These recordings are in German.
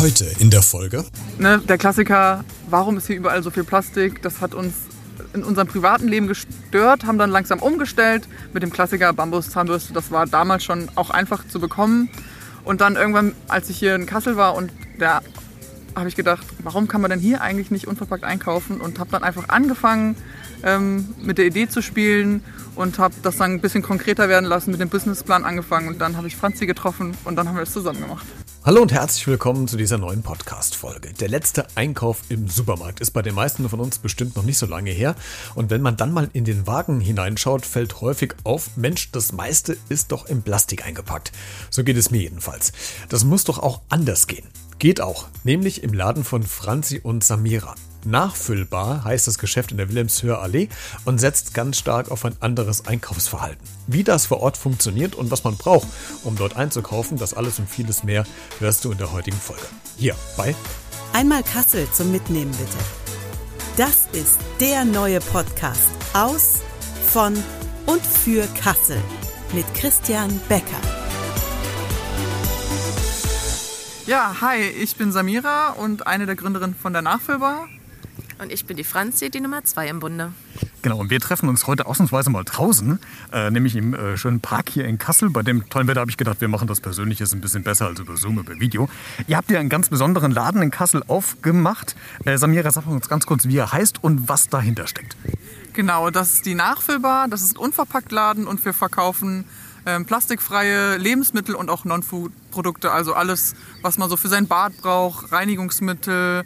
Heute in der Folge. Ne, der Klassiker, warum ist hier überall so viel Plastik? Das hat uns in unserem privaten Leben gestört, haben dann langsam umgestellt mit dem Klassiker Bambus-Zahnbürste. Das war damals schon auch einfach zu bekommen. Und dann irgendwann, als ich hier in Kassel war und da habe ich gedacht, warum kann man denn hier eigentlich nicht unverpackt einkaufen? Und habe dann einfach angefangen, ähm, mit der Idee zu spielen und habe das dann ein bisschen konkreter werden lassen, mit dem Businessplan angefangen und dann habe ich Franzi getroffen und dann haben wir es zusammen gemacht. Hallo und herzlich willkommen zu dieser neuen Podcast-Folge. Der letzte Einkauf im Supermarkt ist bei den meisten von uns bestimmt noch nicht so lange her. Und wenn man dann mal in den Wagen hineinschaut, fällt häufig auf, Mensch, das meiste ist doch im Plastik eingepackt. So geht es mir jedenfalls. Das muss doch auch anders gehen. Geht auch, nämlich im Laden von Franzi und Samira. Nachfüllbar heißt das Geschäft in der Wilhelmshöher Allee und setzt ganz stark auf ein anderes Einkaufsverhalten. Wie das vor Ort funktioniert und was man braucht, um dort einzukaufen, das alles und vieles mehr hörst du in der heutigen Folge. Hier bei Einmal Kassel zum Mitnehmen bitte. Das ist der neue Podcast aus, von und für Kassel mit Christian Becker. Ja, hi, ich bin Samira und eine der Gründerinnen von der Nachfüllbar. Und ich bin die Franzi, die Nummer zwei im Bunde. Genau, und wir treffen uns heute ausnahmsweise mal draußen, äh, nämlich im äh, schönen Park hier in Kassel. Bei dem tollen Wetter habe ich gedacht, wir machen das persönlich ein bisschen besser als über Zoom, über Video. Ihr habt ja einen ganz besonderen Laden in Kassel aufgemacht. Äh, Samira, sag uns ganz kurz, wie er heißt und was dahinter steckt. Genau, das ist die Nachfüllbar, das ist ein Unverpacktladen und wir verkaufen ähm, plastikfreie Lebensmittel und auch Non-Food-Produkte, also alles, was man so für sein Bad braucht, Reinigungsmittel,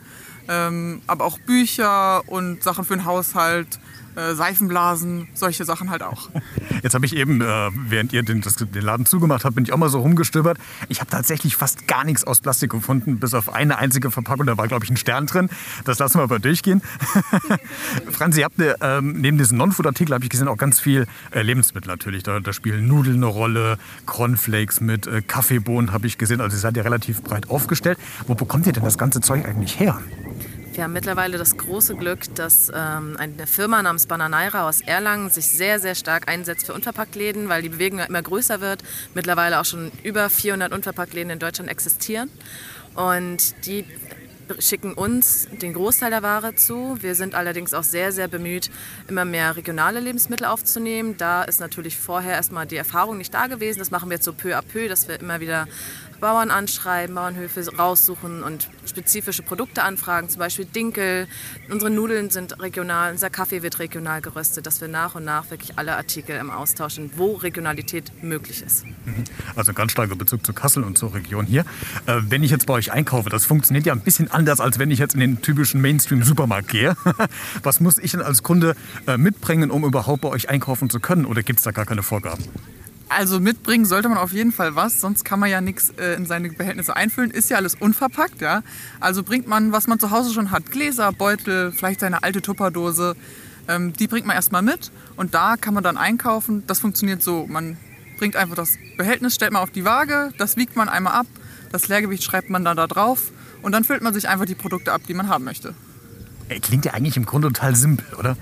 ähm, aber auch Bücher und Sachen für den Haushalt, äh, Seifenblasen, solche Sachen halt auch. Jetzt habe ich eben, äh, während ihr den, das, den, Laden zugemacht habt, bin ich auch mal so rumgestöbert. Ich habe tatsächlich fast gar nichts aus Plastik gefunden, bis auf eine einzige Verpackung. Da war, glaube ich, ein Stern drin. Das lassen wir aber durchgehen. Franzi, ihr habt äh, ähm, neben diesen Non-Food-Artikeln, habe ich gesehen, auch ganz viel äh, Lebensmittel natürlich. Da, da, spielen Nudeln eine Rolle, Cornflakes mit äh, Kaffeebohnen habe ich gesehen. Also ihr seid ja relativ breit aufgestellt. Wo bekommt ihr denn das ganze Zeug eigentlich her? Wir haben mittlerweile das große Glück, dass ähm, eine Firma namens Bananaira aus Erlangen sich sehr, sehr stark einsetzt für Unverpacktläden, weil die Bewegung immer größer wird. Mittlerweile auch schon über 400 Unverpacktläden in Deutschland existieren. Und die schicken uns den Großteil der Ware zu. Wir sind allerdings auch sehr, sehr bemüht, immer mehr regionale Lebensmittel aufzunehmen. Da ist natürlich vorher erstmal die Erfahrung nicht da gewesen. Das machen wir jetzt so peu à peu, dass wir immer wieder Bauern anschreiben, Bauernhöfe raussuchen und spezifische Produkte anfragen, zum Beispiel Dinkel. Unsere Nudeln sind regional, unser Kaffee wird regional geröstet, dass wir nach und nach wirklich alle Artikel im Austauschen, wo Regionalität möglich ist. Mhm. Also ein ganz starker Bezug zu Kassel und zur Region hier. Äh, wenn ich jetzt bei euch einkaufe, das funktioniert ja ein bisschen anders, als wenn ich jetzt in den typischen Mainstream-Supermarkt gehe. Was muss ich denn als Kunde äh, mitbringen, um überhaupt bei euch einkaufen zu können? Oder gibt es da gar keine Vorgaben? Also mitbringen sollte man auf jeden Fall was, sonst kann man ja nichts äh, in seine Behältnisse einfüllen. Ist ja alles unverpackt, ja. Also bringt man, was man zu Hause schon hat, Gläser, Beutel, vielleicht seine alte Tupperdose, ähm, die bringt man erstmal mit und da kann man dann einkaufen. Das funktioniert so, man bringt einfach das Behältnis, stellt man auf die Waage, das wiegt man einmal ab, das Leergewicht schreibt man dann da drauf und dann füllt man sich einfach die Produkte ab, die man haben möchte. Klingt ja eigentlich im Grunde total simpel, oder?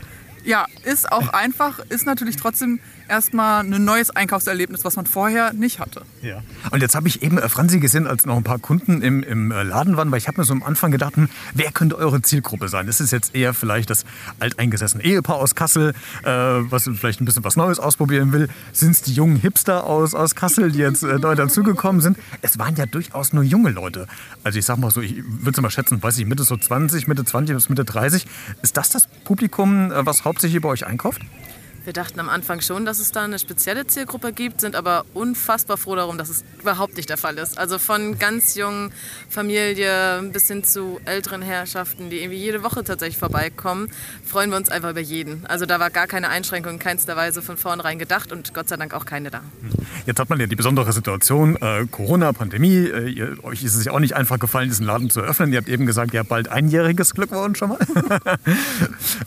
Ja, ist auch einfach, ist natürlich trotzdem erstmal ein neues Einkaufserlebnis, was man vorher nicht hatte. Ja. Und jetzt habe ich eben äh, Franzi gesehen, als noch ein paar Kunden im, im äh, Laden waren, weil ich habe mir so am Anfang gedacht, hm, wer könnte eure Zielgruppe sein? Ist es jetzt eher vielleicht das alteingesessene Ehepaar aus Kassel, äh, was vielleicht ein bisschen was Neues ausprobieren will? Sind es die jungen Hipster aus, aus Kassel, die jetzt äh, neu dazugekommen sind? Es waren ja durchaus nur junge Leute. Also ich sag mal so, ich würde es mal schätzen, weiß ich, Mitte so 20, Mitte 20 bis Mitte 30. Ist das das Publikum, was hauptsächlich bei euch einkauft? Wir dachten am Anfang schon, dass es da eine spezielle Zielgruppe gibt, sind aber unfassbar froh darum, dass es überhaupt nicht der Fall ist. Also von ganz jungen Familie bis hin zu älteren Herrschaften, die irgendwie jede Woche tatsächlich vorbeikommen, freuen wir uns einfach über jeden. Also da war gar keine Einschränkung in keinster Weise von vornherein gedacht und Gott sei Dank auch keine da. Jetzt hat man ja die besondere Situation, äh, Corona, Pandemie. Äh, ihr, euch ist es ja auch nicht einfach gefallen, diesen Laden zu öffnen. Ihr habt eben gesagt, ihr habt bald einjähriges Glückwunsch schon mal.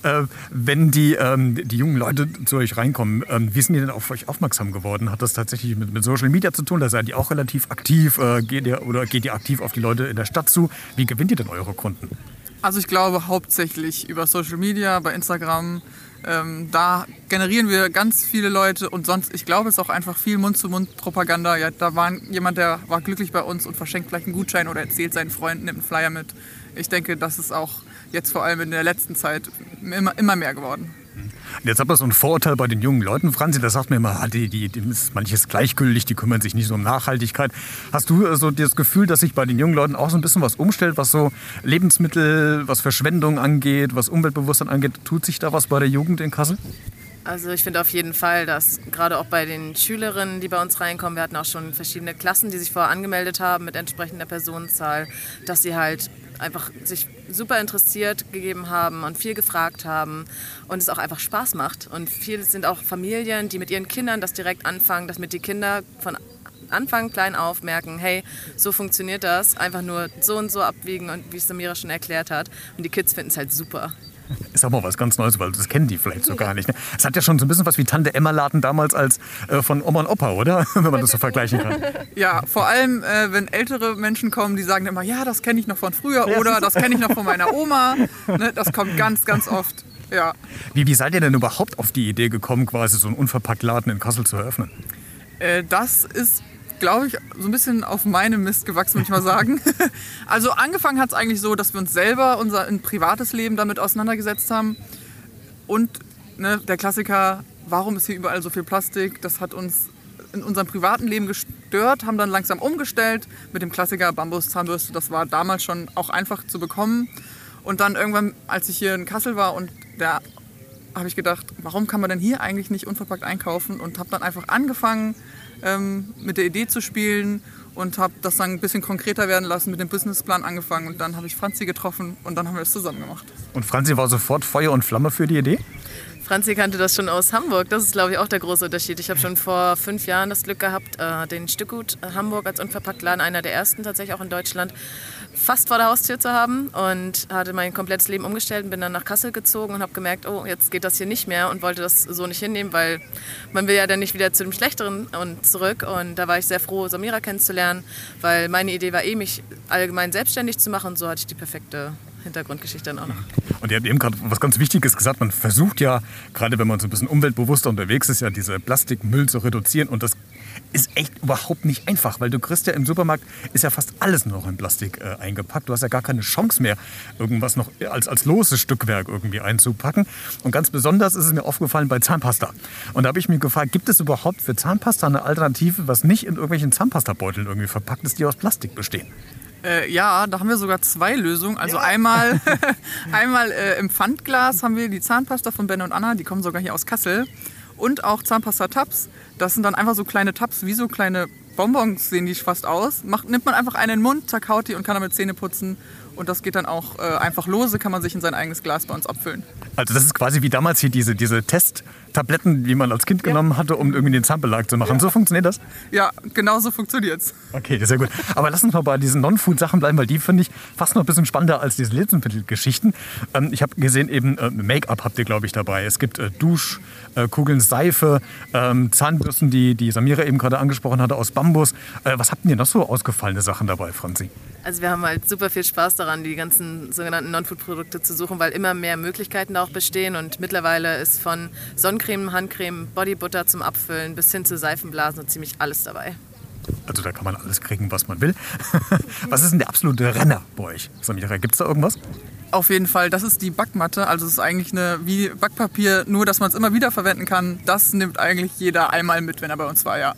äh, wenn die, ähm, die jungen Leute zu euch reinkommen. Ähm, wie sind die denn auf euch aufmerksam geworden? Hat das tatsächlich mit, mit Social Media zu tun? Da seid ihr auch relativ aktiv. Äh, geht ihr, oder geht ihr aktiv auf die Leute in der Stadt zu? Wie gewinnt ihr denn eure Kunden? Also ich glaube hauptsächlich über Social Media, bei Instagram, Ähm, da generieren wir ganz viele Leute und sonst, ich glaube, es ist auch einfach viel Mund-zu-Mund-Propaganda. Ja, da war jemand, der war glücklich bei uns und verschenkt vielleicht einen Gutschein oder erzählt seinen Freunden, nimmt einen Flyer mit. Ich denke, das ist auch jetzt vor allem in der letzten Zeit immer, immer mehr geworden. Jetzt hat man so ein Vorurteil bei den jungen Leuten, Franzi, da sagt man immer, ah, die, die, die ist manches gleichgültig, die kümmern sich nicht so um Nachhaltigkeit. Hast du äh, so das Gefühl, dass sich bei den jungen Leuten auch so ein bisschen was umstellt, was so Lebensmittel, was Verschwendung angeht, was Umweltbewusstsein angeht? Tut sich da was bei der Jugend in Kassel? Also ich finde auf jeden Fall, dass gerade auch bei den Schülerinnen, die bei uns reinkommen, wir hatten auch schon verschiedene Klassen, die sich vorher angemeldet haben mit entsprechender Personenzahl, dass sie halt einfach sich super interessiert gegeben haben und viel gefragt haben und es auch einfach Spaß macht. Und viele sind auch Familien, die mit ihren Kindern das direkt anfangen, dass mit die Kinder von Anfang klein auf merken, hey, so funktioniert das, einfach nur so und so abwiegen und wie es Samira schon erklärt hat. Und die Kids finden es halt super. Ist auch mal was ganz Neues, weil das kennen die vielleicht so gar nicht. Ne? Es hat ja schon so ein bisschen was wie Tante Emma Laden damals als äh, von Oma und Opa, oder? wenn man das so vergleichen kann. Ja, vor allem, äh, wenn ältere Menschen kommen, die sagen immer, ja, das kenne ich noch von früher oder das kenne ich noch von meiner Oma. Ne, das kommt ganz, ganz oft. Ja. Wie, wie seid ihr denn überhaupt auf die Idee gekommen, quasi so einen unverpackt Laden in Kassel zu eröffnen? Äh, das ist glaube ich, so ein bisschen auf meinem Mist gewachsen, würde ich mal sagen. Also angefangen hat es eigentlich so, dass wir uns selber unser privates Leben damit auseinandergesetzt haben. Und ne, der Klassiker, warum ist hier überall so viel Plastik? Das hat uns in unserem privaten Leben gestört, haben dann langsam umgestellt mit dem Klassiker Bambus-Zahnbürste. Das war damals schon auch einfach zu bekommen. Und dann irgendwann, als ich hier in Kassel war und da habe ich gedacht, warum kann man denn hier eigentlich nicht unverpackt einkaufen? Und habe dann einfach angefangen, ähm, mit der Idee zu spielen und habe das dann ein bisschen konkreter werden lassen, mit dem Businessplan angefangen und dann habe ich Franzi getroffen und dann haben wir es zusammen gemacht. Und Franzi war sofort Feuer und Flamme für die Idee? Franzi kannte das schon aus Hamburg. Das ist, glaube ich, auch der große Unterschied. Ich habe schon vor fünf Jahren das Glück gehabt, äh, den Stückgut Hamburg als Unverpacktladen, einer der ersten tatsächlich auch in Deutschland, fast vor der Haustür zu haben und hatte mein komplettes Leben umgestellt und bin dann nach Kassel gezogen und habe gemerkt, oh, jetzt geht das hier nicht mehr und wollte das so nicht hinnehmen, weil man will ja dann nicht wieder zu dem Schlechteren und zurück und da war ich sehr froh, Samira kennenzulernen, weil meine Idee war eh, mich allgemein selbstständig zu machen so hatte ich die perfekte Hintergrundgeschichte dann auch noch. Und ihr habt eben gerade was ganz Wichtiges gesagt. Man versucht ja, gerade wenn man so ein bisschen umweltbewusster unterwegs ist, ja diese Plastikmüll zu reduzieren. Und das ist echt überhaupt nicht einfach, weil du kriegst ja im Supermarkt, ist ja fast alles nur noch in Plastik äh, eingepackt. Du hast ja gar keine Chance mehr, irgendwas noch als, als loses Stückwerk irgendwie einzupacken. Und ganz besonders ist es mir aufgefallen bei Zahnpasta. Und da habe ich mich gefragt, gibt es überhaupt für Zahnpasta eine Alternative, was nicht in irgendwelchen Zahnpastabeuteln irgendwie verpackt ist, die aus Plastik bestehen? Äh, ja, da haben wir sogar zwei Lösungen. Also ja. einmal, einmal äh, im Pfandglas haben wir die Zahnpasta von Ben und Anna, die kommen sogar hier aus Kassel. Und auch Zahnpasta-Tabs. Das sind dann einfach so kleine Tabs, wie so kleine Bonbons sehen die fast aus. Macht, nimmt man einfach einen in den Mund, zerkaut die und kann damit Zähne putzen. Und das geht dann auch äh, einfach lose, kann man sich in sein eigenes Glas bei uns abfüllen. Also das ist quasi wie damals hier diese, diese Testtabletten, die man als Kind ja. genommen hatte, um irgendwie den Zahnbelag zu machen. Ja. So funktioniert das? Ja, genau so funktioniert es. Okay, das ist ja gut. Aber lass uns mal bei diesen Non-Food-Sachen bleiben, weil die finde ich fast noch ein bisschen spannender als diese Lebensmittelgeschichten. Ähm, ich habe gesehen, eben äh, Make-up habt ihr, glaube ich, dabei. Es gibt äh, Duschkugeln, Seife, ähm, Zahnbürsten, die, die Samira eben gerade angesprochen hatte, aus Bambus. Äh, was habt ihr noch so ausgefallene Sachen dabei, Franzi? Also wir haben halt super viel Spaß daran, die ganzen sogenannten Non-Food-Produkte zu suchen, weil immer mehr Möglichkeiten da auch bestehen und mittlerweile ist von Sonnencreme, Handcreme, Bodybutter zum Abfüllen bis hin zu Seifenblasen und ziemlich alles dabei. Also da kann man alles kriegen, was man will. was ist denn der absolute Renner bei euch, Samira? Gibt es da irgendwas? Auf jeden Fall, das ist die Backmatte. Also es ist eigentlich eine, wie Backpapier, nur dass man es immer wieder verwenden kann. Das nimmt eigentlich jeder einmal mit, wenn er bei uns war, ja.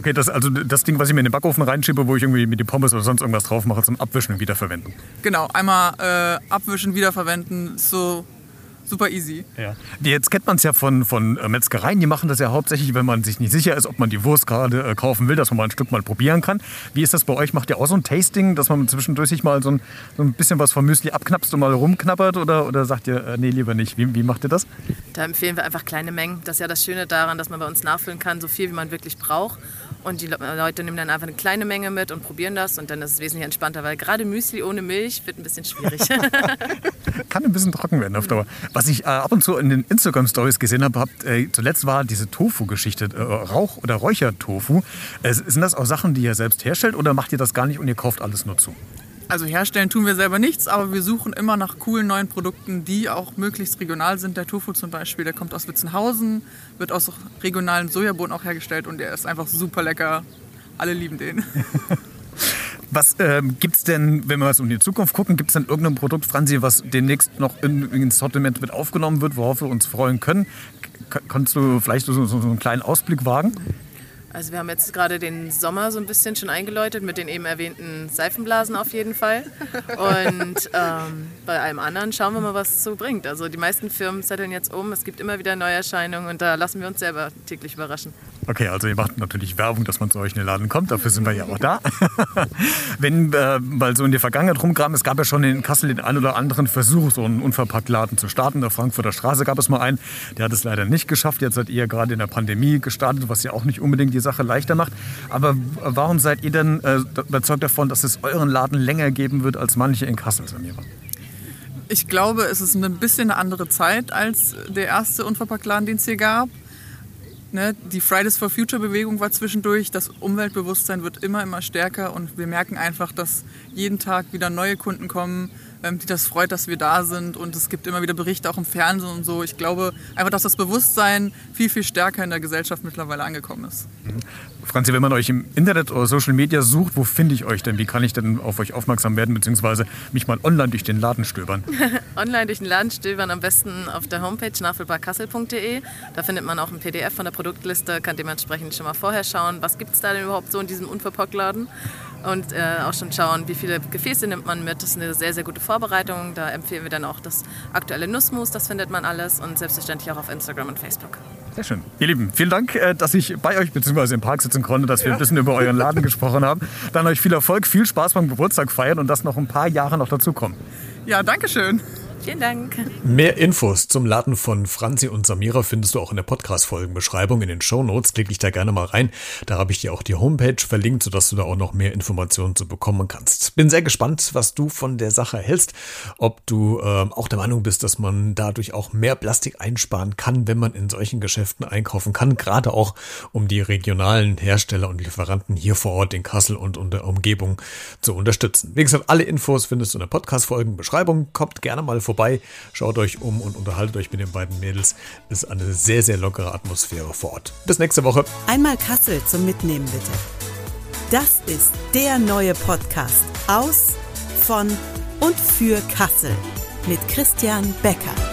Okay, das also das Ding, was ich mir in den Backofen reinschiebe, wo ich irgendwie mit die Pommes oder sonst irgendwas drauf mache, zum Abwischen und Wiederverwenden. Genau, einmal äh, abwischen, wiederverwenden, so super easy. Ja. Jetzt kennt man es ja von, von äh, Metzgereien, die machen das ja hauptsächlich, wenn man sich nicht sicher ist, ob man die Wurst gerade äh, kaufen will, dass man mal ein Stück mal probieren kann. Wie ist das bei euch? Macht ihr auch so ein Tasting, dass man zwischendurch sich mal so ein, so ein bisschen was vom Müsli abknapst und mal rumknabbert oder, oder sagt ihr, äh, nee, lieber nicht? Wie, wie macht ihr das? Da empfehlen wir einfach kleine Mengen. Das ist ja das Schöne daran, dass man bei uns nachfüllen kann, so viel wie man wirklich braucht. Und die Leute nehmen dann einfach eine kleine Menge mit und probieren das und dann ist es wesentlich entspannter, weil gerade Müsli ohne Milch wird ein bisschen schwierig. Kann ein bisschen trocken werden auf Dauer. Was ich äh, ab und zu in den Instagram-Stories gesehen habe, habt, äh, zuletzt war diese Tofu-Geschichte, äh, Rauch- oder Räuchertofu. Äh, sind das auch Sachen, die ihr selbst herstellt oder macht ihr das gar nicht und ihr kauft alles nur zu? Also herstellen tun wir selber nichts, aber wir suchen immer nach coolen neuen Produkten, die auch möglichst regional sind. Der Tofu zum Beispiel, der kommt aus Witzenhausen, wird aus regionalen Sojabohnen auch hergestellt und der ist einfach super lecker. Alle lieben den. Was ähm, gibt es denn, wenn wir was um die Zukunft gucken, gibt es denn irgendein Produkt, Franzi, was demnächst noch in, ins Sortiment mit aufgenommen wird, worauf wir uns freuen können? K kannst du vielleicht so, so, so einen kleinen Ausblick wagen? Also wir haben jetzt gerade den Sommer so ein bisschen schon eingeläutet mit den eben erwähnten Seifenblasen auf jeden Fall. Und ähm, bei allem anderen schauen wir mal, was es so bringt. Also die meisten Firmen zetteln jetzt um, es gibt immer wieder Neuerscheinungen und da lassen wir uns selber täglich überraschen. Okay, also ihr macht natürlich Werbung, dass man zu euch in den Laden kommt. Dafür sind wir ja auch da. Wenn äh, mal so in der Vergangenheit rumgraben, es gab ja schon in Kassel den einen oder anderen Versuch, so einen Unverpacktladen zu starten. Der Frankfurter Straße gab es mal einen, der hat es leider nicht geschafft. Jetzt seid ihr gerade in der Pandemie gestartet, was ja auch nicht unbedingt die Sache leichter macht. Aber warum seid ihr denn äh, überzeugt davon, dass es euren Laden länger geben wird als manche in Kassel, Samira? Ich glaube, es ist ein bisschen eine andere Zeit als der erste Unverpacktladen, den es hier gab. Ne, die Fridays for Future Bewegung war zwischendurch, das Umweltbewusstsein wird immer, immer stärker und wir merken einfach, dass jeden Tag wieder neue Kunden kommen, die das freut, dass wir da sind und es gibt immer wieder Berichte auch im Fernsehen und so. Ich glaube einfach, dass das Bewusstsein viel, viel stärker in der Gesellschaft mittlerweile angekommen ist. Mhm. Franzi, wenn man euch im Internet oder Social Media sucht, wo finde ich euch denn? Wie kann ich denn auf euch aufmerksam werden, beziehungsweise mich mal online durch den Laden stöbern? online durch den Laden stöbern am besten auf der Homepage nachfüllbarkassel.de. Da findet man auch ein PDF von der Produktliste, kann dementsprechend schon mal vorher schauen, was gibt es da denn überhaupt so in diesem Unverpacktladen und äh, auch schon schauen, wie viele Gefäße nimmt man mit. Das ist eine sehr, sehr gute Vorbereitung. Da empfehlen wir dann auch das aktuelle Nussmus, das findet man alles und selbstverständlich auch auf Instagram und Facebook. Sehr schön. Ihr Lieben, vielen Dank, äh, dass ich bei euch bzw. im Park sitzen konnte, dass wir ein bisschen über euren Laden gesprochen haben. Dann euch viel Erfolg, viel Spaß beim Geburtstag feiern und dass noch ein paar Jahre noch dazukommen. Ja, danke schön. Vielen Dank. Mehr Infos zum Laden von Franzi und Samira findest du auch in der Podcast-Folgenbeschreibung in den Show Notes. Klick dich da gerne mal rein. Da habe ich dir auch die Homepage verlinkt, sodass du da auch noch mehr Informationen zu bekommen kannst. Bin sehr gespannt, was du von der Sache hältst. Ob du äh, auch der Meinung bist, dass man dadurch auch mehr Plastik einsparen kann, wenn man in solchen Geschäften einkaufen kann. Gerade auch, um die regionalen Hersteller und Lieferanten hier vor Ort in Kassel und in der Umgebung zu unterstützen. Wie gesagt, alle Infos findest du in der Podcast-Folgenbeschreibung. Kommt gerne mal vorbei vorbei, schaut euch um und unterhaltet euch mit den beiden Mädels. Ist eine sehr, sehr lockere Atmosphäre vor Ort. Bis nächste Woche. Einmal Kassel zum Mitnehmen bitte. Das ist der neue Podcast aus, von und für Kassel mit Christian Becker.